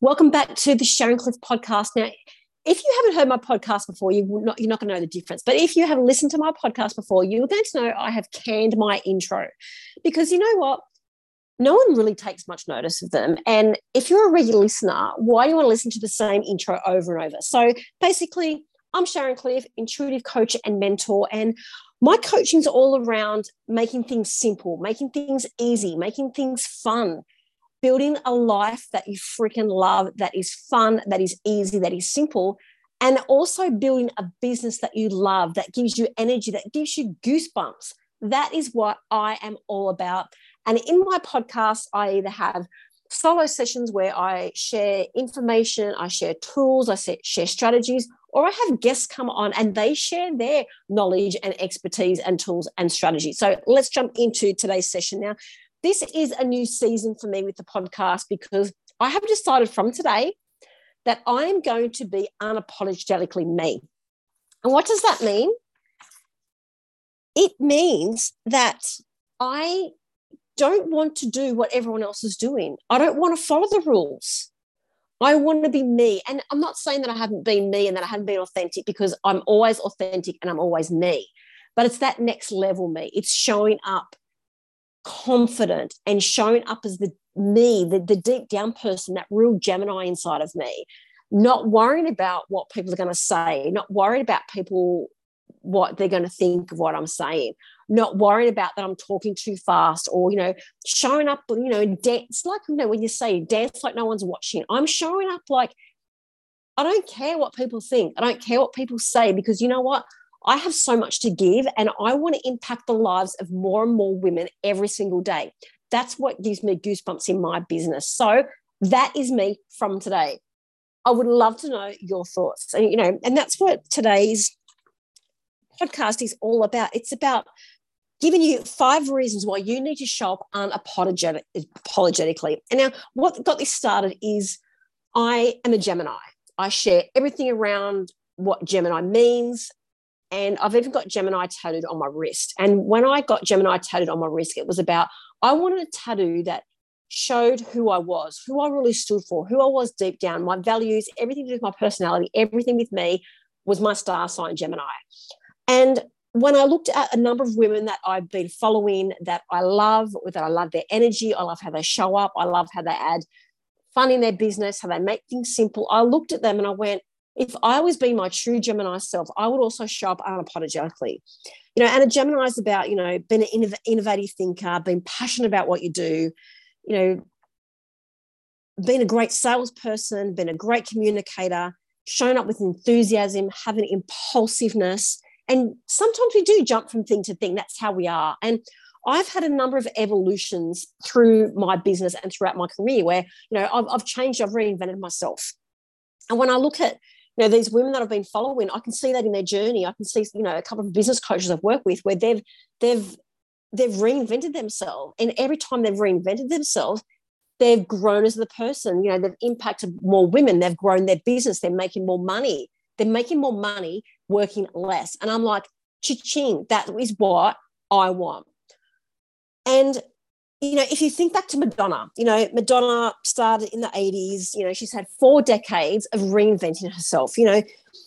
Welcome back to the Sharon Cliffe podcast. Now, if you haven't heard my podcast before, you not, you're not going to know the difference. But if you have listened to my podcast before, you're going to know I have canned my intro because you know what? No one really takes much notice of them. And if you're a regular listener, why do you want to listen to the same intro over and over? So basically, I'm Sharon Cliffe, intuitive coach and mentor. And my coaching is all around making things simple, making things easy, making things fun, building a life that you freaking love, that is fun, that is easy, that is simple, and also building a business that you love, that gives you energy, that gives you goosebumps. That is what I am all about. And in my podcast, I either have solo sessions where I share information, I share tools, I share strategies, or I have guests come on and they share their knowledge and expertise and tools and strategies. So let's jump into today's session now this is a new season for me with the podcast because I have decided from today that I am going to be unapologetically me. And what does that mean? It means that I don't want to do what everyone else is doing. I don't want to follow the rules. I want to be me. And I'm not saying that I haven't been me and that I haven't been authentic because I'm always authentic and I'm always me. But it's that next level me. It's showing up confident and showing up as the me, the, the deep down person, that real Gemini inside of me, not worrying about what people are going to say, not worried about people, what they're going to think of what I'm saying, not worried about that I'm talking too fast or, you know, showing up, you know, dance like, you know, when you say dance like no one's watching, I'm showing up like, I don't care what people think. I don't care what people say because you know what? I have so much to give and I want to impact the lives of more and more women every single day. That's what gives me goosebumps in my business. So that is me from today. I would love to know your thoughts. And, you know, and that's what today's podcast is all about. It's about giving you five reasons why you need to show up unapologetically. And now, what got this started is I am a Gemini. I share everything around what Gemini means, and I've even got Gemini tattooed on my wrist. And when I got Gemini tattooed on my wrist, it was about I wanted a tattoo that showed who I was, who I really stood for, who I was deep down, my values, everything to do with my personality, everything with me was my star sign Gemini. And when I looked at a number of women that I've been following that I love, that I love their energy, I love how they show up, I love how they add fun in their business, how they make things simple, I looked at them and I went, if I was being my true Gemini self, I would also show up unapologetically. You know, and a Gemini is about, you know, being an innovative thinker, being passionate about what you do, you know, being a great salesperson, being a great communicator, showing up with enthusiasm, having impulsiveness. And sometimes we do jump from thing to thing. That's how we are. And I've had a number of evolutions through my business and throughout my career where, you know, I've, I've changed, I've reinvented myself. And when I look at you know these women that I've been following, I can see that in their journey. I can see you know a couple of business coaches I've worked with where they've they've they've reinvented themselves, and every time they've reinvented themselves, they've grown as the person. You know they've impacted more women. They've grown their business. They're making more money. They're making more money working less. And I'm like, ching, that is what I want. And you know, if you think back to Madonna, you know, Madonna started in the 80s, you know, she's had four decades of reinventing herself. You know,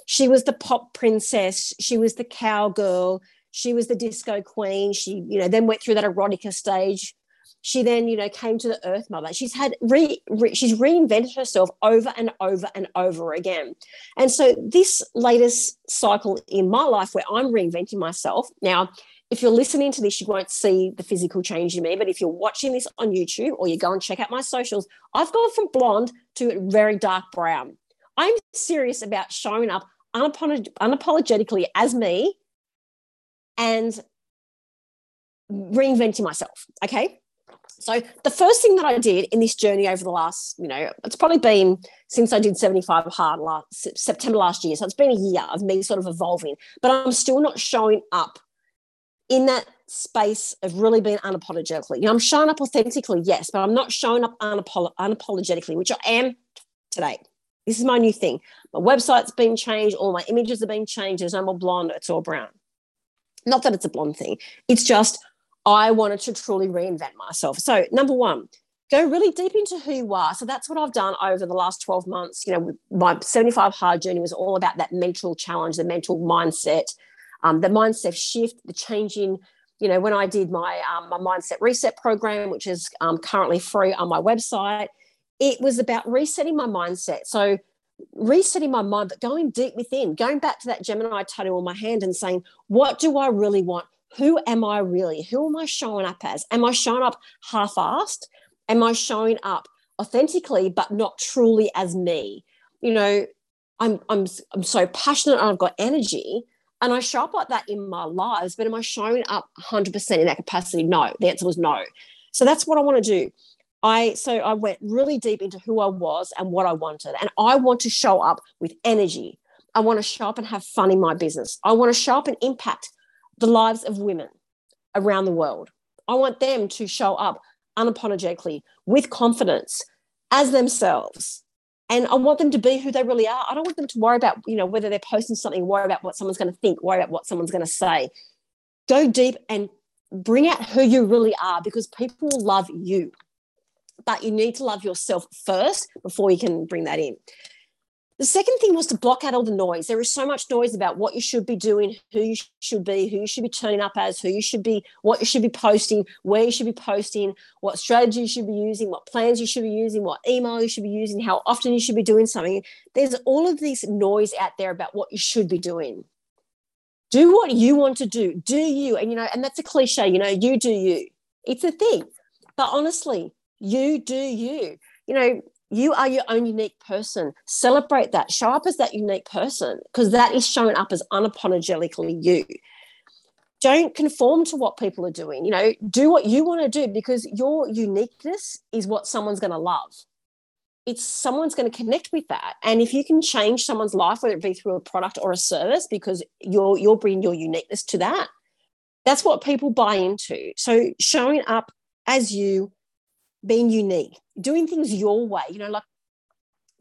she was the pop princess, she was the cowgirl, she was the disco queen. She, you know, then went through that erotica stage. She then, you know, came to the Earth Mother. She's had re, re, she's reinvented herself over and over and over again. And so this latest cycle in my life where I'm reinventing myself now, if you're listening to this, you won't see the physical change in me. But if you're watching this on YouTube or you go and check out my socials, I've gone from blonde to very dark brown. I'm serious about showing up unapolog- unapologetically as me and reinventing myself. Okay. So the first thing that I did in this journey over the last, you know, it's probably been since I did 75 hard last September last year. So it's been a year of me sort of evolving, but I'm still not showing up in that space of really being unapologetically. You know, I'm showing up authentically, yes, but I'm not showing up unapolo- unapologetically, which I am today. This is my new thing. My website's been changed, all my images have been changed. There's no more blonde, it's all brown. Not that it's a blonde thing, it's just I wanted to truly reinvent myself. So, number one, go really deep into who you are. So that's what I've done over the last 12 months. You know, my 75 hard journey was all about that mental challenge, the mental mindset, um, the mindset shift, the changing. You know, when I did my um, my mindset reset program, which is um, currently free on my website, it was about resetting my mindset. So resetting my mind, but going deep within, going back to that Gemini tattoo on my hand and saying, what do I really want? Who am I really? Who am I showing up as? Am I showing up half-assed? Am I showing up authentically, but not truly as me? You know, I'm I'm I'm so passionate and I've got energy, and I show up like that in my lives, but am I showing up 100% in that capacity? No. The answer was no. So that's what I want to do. I so I went really deep into who I was and what I wanted. And I want to show up with energy. I want to show up and have fun in my business. I want to show up and impact the lives of women around the world. I want them to show up unapologetically with confidence as themselves. And I want them to be who they really are. I don't want them to worry about, you know, whether they're posting something, worry about what someone's going to think, worry about what someone's going to say. Go deep and bring out who you really are because people love you. But you need to love yourself first before you can bring that in. The second thing was to block out all the noise. There is so much noise about what you should be doing, who you should be, who you should be turning up as, who you should be, what you should be posting, where you should be posting, what strategy you should be using, what plans you should be using, what email you should be using, how often you should be doing something. There's all of this noise out there about what you should be doing. Do what you want to do. Do you? And you know, and that's a cliche, you know, you do you. It's a thing. But honestly, you do you. You know, you are your own unique person. Celebrate that. Show up as that unique person because that is showing up as unapologetically you. Don't conform to what people are doing. You know, do what you want to do because your uniqueness is what someone's going to love. It's someone's going to connect with that. And if you can change someone's life, whether it be through a product or a service, because you're you're bringing your uniqueness to that, that's what people buy into. So showing up as you being unique, doing things your way, you know, like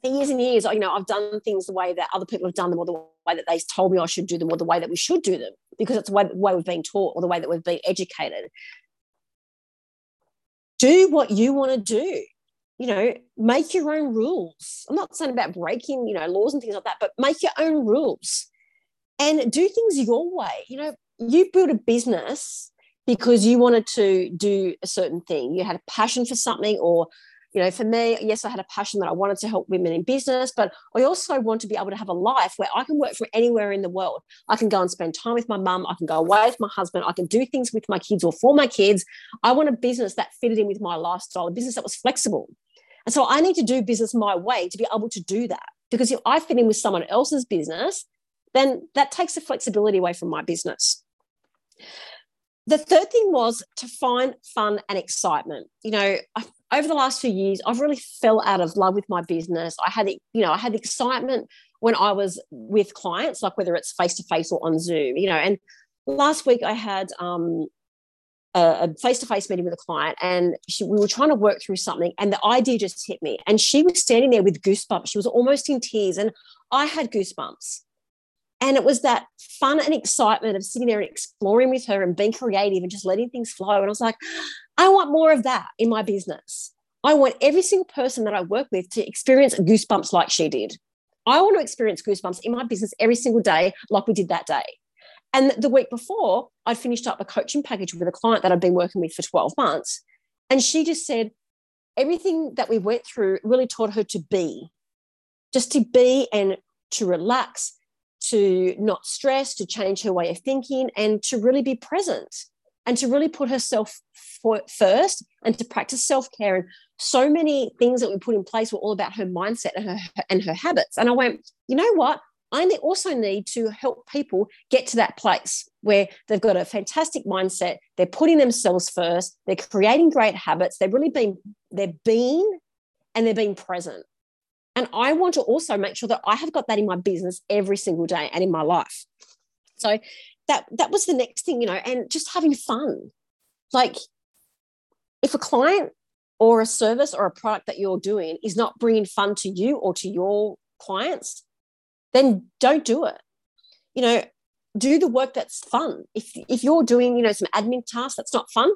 for years and years, you know, I've done things the way that other people have done them or the way that they told me I should do them or the way that we should do them because it's the way, the way we've been taught or the way that we've been educated. Do what you want to do. You know, make your own rules. I'm not saying about breaking, you know, laws and things like that, but make your own rules and do things your way. You know, you build a business because you wanted to do a certain thing. You had a passion for something, or, you know, for me, yes, I had a passion that I wanted to help women in business, but I also want to be able to have a life where I can work from anywhere in the world. I can go and spend time with my mum. I can go away with my husband. I can do things with my kids or for my kids. I want a business that fitted in with my lifestyle, a business that was flexible. And so I need to do business my way to be able to do that. Because if I fit in with someone else's business, then that takes the flexibility away from my business the third thing was to find fun and excitement. You know, I, over the last few years, I've really fell out of love with my business. I had, you know, I had excitement when I was with clients, like whether it's face to face or on Zoom. You know, and last week I had um, a face to face meeting with a client, and she, we were trying to work through something, and the idea just hit me. And she was standing there with goosebumps. She was almost in tears, and I had goosebumps and it was that fun and excitement of sitting there and exploring with her and being creative and just letting things flow. And I was like, I want more of that in my business. I want every single person that I work with to experience goosebumps like she did. I want to experience goosebumps in my business every single day, like we did that day. And the week before, I'd finished up a coaching package with a client that I'd been working with for 12 months. And she just said, everything that we went through really taught her to be, just to be and to relax to not stress, to change her way of thinking, and to really be present and to really put herself first and to practice self care. And so many things that we put in place were all about her mindset and her, and her habits. And I went, you know what? I also need to help people get to that place where they've got a fantastic mindset. They're putting themselves first. They're creating great habits. They're really being, they're being and they're being present. And I want to also make sure that I have got that in my business every single day and in my life. So that that was the next thing, you know, and just having fun. Like if a client or a service or a product that you're doing is not bringing fun to you or to your clients, then don't do it. You know, do the work that's fun. If if you're doing, you know, some admin tasks that's not fun,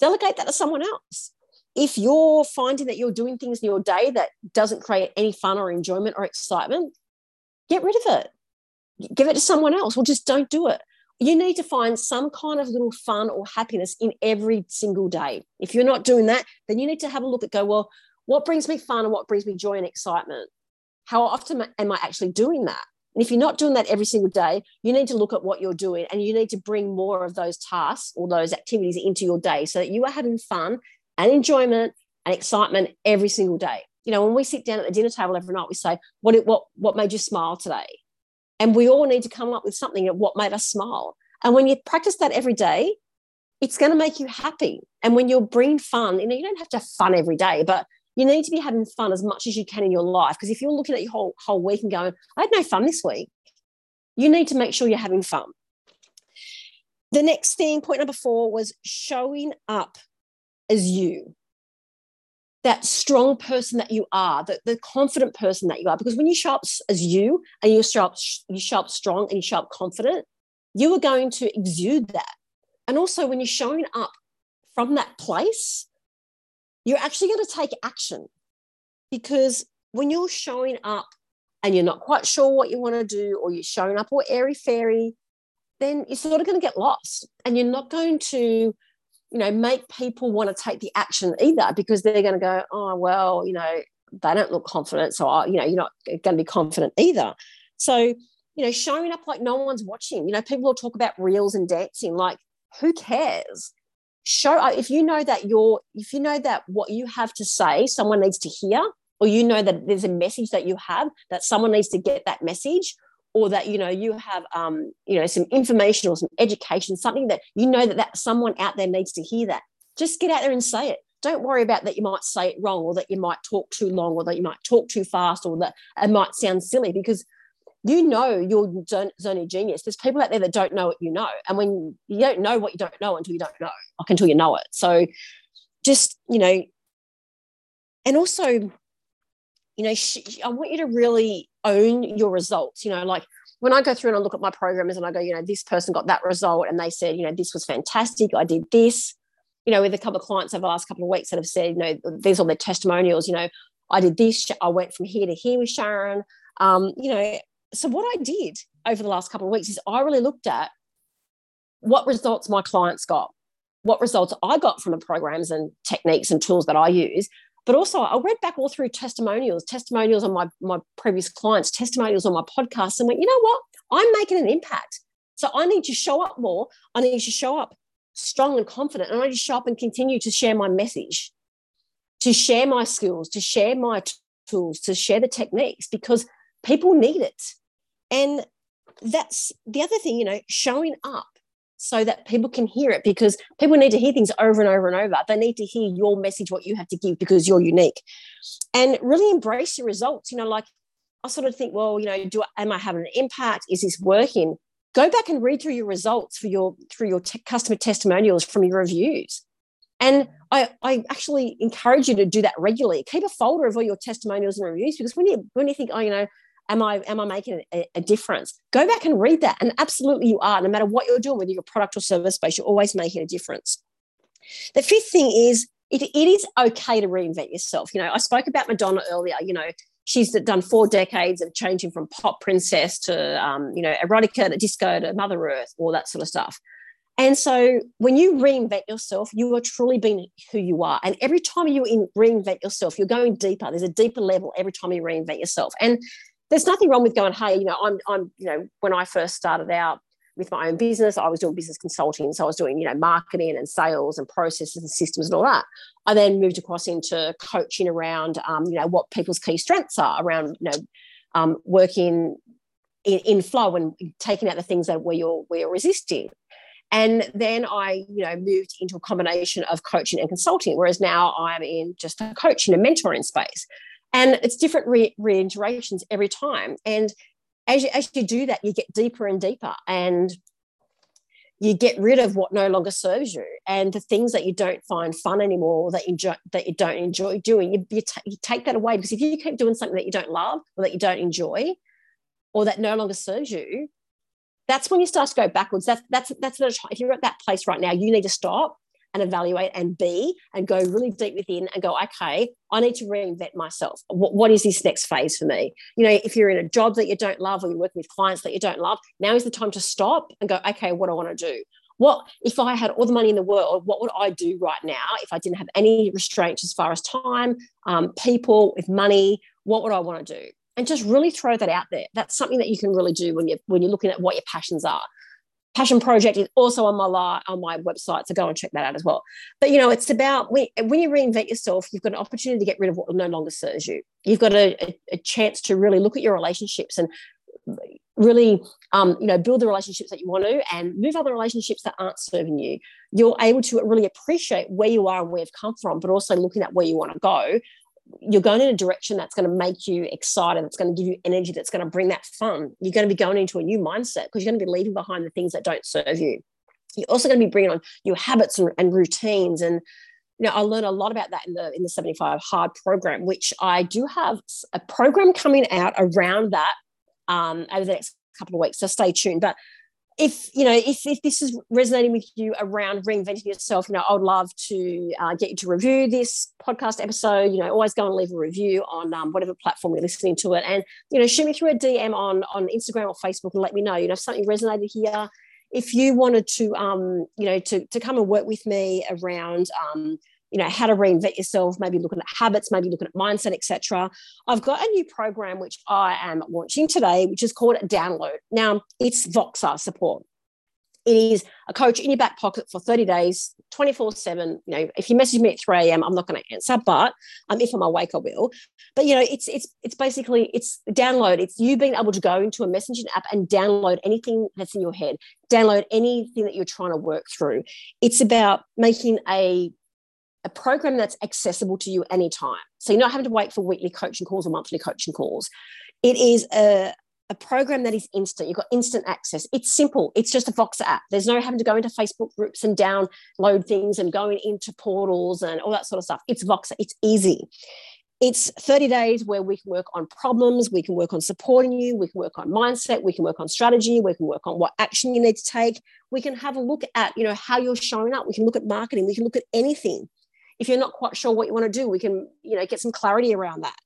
delegate that to someone else if you're finding that you're doing things in your day that doesn't create any fun or enjoyment or excitement, get rid of it. Give it to someone else or just don't do it. You need to find some kind of little fun or happiness in every single day. If you're not doing that, then you need to have a look at go, well, what brings me fun and what brings me joy and excitement? How often am I actually doing that? And if you're not doing that every single day, you need to look at what you're doing and you need to bring more of those tasks or those activities into your day so that you are having fun and enjoyment and excitement every single day. You know, when we sit down at the dinner table every night, we say, what, what, what made you smile today? And we all need to come up with something of what made us smile. And when you practice that every day, it's going to make you happy. And when you're bringing fun, you know, you don't have to have fun every day, but you need to be having fun as much as you can in your life. Because if you're looking at your whole, whole week and going, I had no fun this week, you need to make sure you're having fun. The next thing, point number four, was showing up as you that strong person that you are, the, the confident person that you are. Because when you show up as you and you show up, you show up strong and you show up confident, you are going to exude that. And also, when you're showing up from that place, you're actually going to take action. Because when you're showing up and you're not quite sure what you want to do, or you're showing up all airy fairy, then you're sort of going to get lost and you're not going to you know, make people want to take the action either because they're going to go, oh, well, you know, they don't look confident. So, I, you know, you're not going to be confident either. So, you know, showing up like no one's watching, you know, people will talk about reels and dancing. Like, who cares? Show up if you know that you're, if you know that what you have to say, someone needs to hear, or you know that there's a message that you have that someone needs to get that message, or that you know you have um, you know some information or some education something that you know that, that someone out there needs to hear that just get out there and say it. Don't worry about that you might say it wrong or that you might talk too long or that you might talk too fast or that it might sound silly because you know you're zone, of genius. There's people out there that don't know what you know and when you don't know what you don't know until you don't know like until you know it. So just you know and also you know sh- i want you to really own your results. You know, like when I go through and I look at my programmers and I go, you know, this person got that result and they said, you know, this was fantastic. I did this. You know, with a couple of clients over the last couple of weeks that have said, you know, these are their testimonials. You know, I did this. I went from here to here with Sharon. Um, you know, so what I did over the last couple of weeks is I really looked at what results my clients got, what results I got from the programs and techniques and tools that I use, but also, I read back all through testimonials, testimonials on my, my previous clients, testimonials on my podcast, and went, you know what? I'm making an impact. So I need to show up more. I need to show up strong and confident. And I need to show up and continue to share my message, to share my skills, to share my t- tools, to share the techniques because people need it. And that's the other thing, you know, showing up so that people can hear it because people need to hear things over and over and over. They need to hear your message, what you have to give because you're unique. And really embrace your results. You know, like I sort of think, well, you know, do am I having an impact? Is this working? Go back and read through your results for your through your customer testimonials from your reviews. And I, I actually encourage you to do that regularly. Keep a folder of all your testimonials and reviews because when you when you think, oh, you know, am I am I making a, a, difference? Go back and read that, and absolutely you are. No matter what you're doing, whether you're product or service based you're always making a difference. The fifth thing is it, it is okay to reinvent yourself. You know, I spoke about Madonna earlier. You know, she's done four decades of changing from pop princess to um, you know erotica to disco to Mother Earth, all that sort of stuff. And so when you reinvent yourself, you are truly being who you are. And every time you in, reinvent yourself, you're going deeper. There's a deeper level every time you reinvent yourself. And there's nothing wrong with going, hey, you know, I'm, I'm, you know, when I first started out with my own business, I was doing business consulting. So I was doing, you know, marketing and sales and processes and systems and all that. I then moved across into coaching around, um, you know, what people's key strengths are around, you know, um, working in, in flow and taking out the things that where you're, where you're resisting. And then I, you know, moved into a combination of coaching and consulting, whereas now I'm in just a coaching and mentoring space and it's different re- reiterations every time. And as you, as you do that you get deeper and deeper and you get rid of what no longer serves you and the things that you don't find fun anymore or that you, enjoy, that you don't enjoy doing. You, you, t- you take that away because if you keep doing something that you don't love or that you don't enjoy or that no longer serves you that's when you start to go backwards. That's that's that's if you're at that place right now you need to stop and evaluate and be and go really deep within and go, okay, I need to reinvent myself. What, what is this next phase for me? You know, if you're in a job that you don't love or you're working with clients that you don't love, now is the time to stop and go, okay, what do I want to do? What if I had all the money in the world? What would I do right now if I didn't have any restraints as far as time, um, people, with money? What would I want to do? And just really throw that out there. That's something that you can really do when you're when you're looking at what your passions are passion project is also on my on my website so go and check that out as well. But you know it's about when, when you reinvent yourself you've got an opportunity to get rid of what no longer serves you. You've got a, a, a chance to really look at your relationships and really um, you know build the relationships that you want to and move other relationships that aren't serving you. You're able to really appreciate where you are and where you've come from but also looking at where you want to go you're going in a direction that's going to make you excited, that's going to give you energy, that's going to bring that fun. You're going to be going into a new mindset because you're going to be leaving behind the things that don't serve you. You're also going to be bringing on new habits and, and routines. And you know, I learned a lot about that in the in the 75 hard program, which I do have a program coming out around that um, over the next couple of weeks. So stay tuned. But if you know if, if this is resonating with you around reinventing yourself you know i would love to uh, get you to review this podcast episode. You know always go and leave a review on um, whatever platform you're listening to it. And you know shoot me through a dm on on instagram or facebook and let me know. You know if something resonated here if you wanted to um you know to, to come and work with me around um you know how to reinvent yourself maybe looking at habits maybe looking at mindset etc i've got a new program which i am launching today which is called download. Now it's Voxer support. It is a coach in your back pocket for 30 days 24 7 you know if you message me at 3 a.m i'm not going to answer but um, if i'm awake i will. But you know it's it's it's basically it's download. It's you being able to go into a messaging app and download anything that's in your head. Download anything that you're trying to work through. It's about making a a program that's accessible to you anytime. So you're not having to wait for weekly coaching calls or monthly coaching calls. It is a, a program that is instant. You've got instant access. It's simple. It's just a Voxer app. There's no having to go into Facebook groups and download things and going into portals and all that sort of stuff. It's Voxer. It's easy. It's 30 days where we can work on problems, we can work on supporting you, we can work on mindset, we can work on strategy, we can work on what action you need to take. We can have a look at, you know, how you're showing up. We can look at marketing, we can look at anything if you're not quite sure what you want to do we can you know get some clarity around that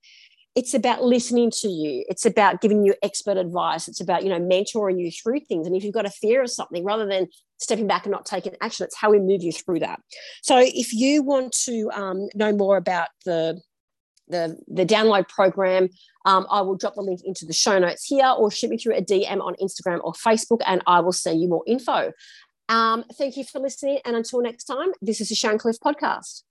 it's about listening to you it's about giving you expert advice it's about you know mentoring you through things and if you've got a fear of something rather than stepping back and not taking action it's how we move you through that so if you want to um, know more about the the, the download program, um, I will drop the link into the show notes here or shoot me through a DM on Instagram or Facebook and I will send you more info. Um, thank you for listening. And until next time, this is the Sharon Cliffe podcast.